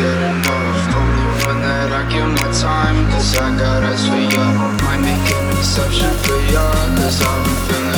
Get enough. I'm only one that I give my time Cause I got eyes for ya Might make an exception for ya Cause I've been feeling